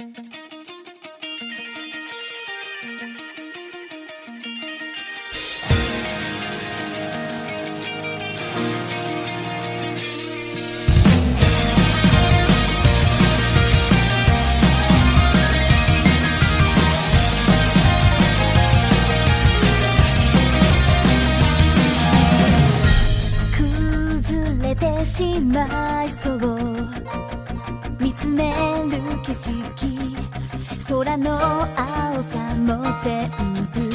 崩れてしまいそう。見つめる景色。空の青さも全部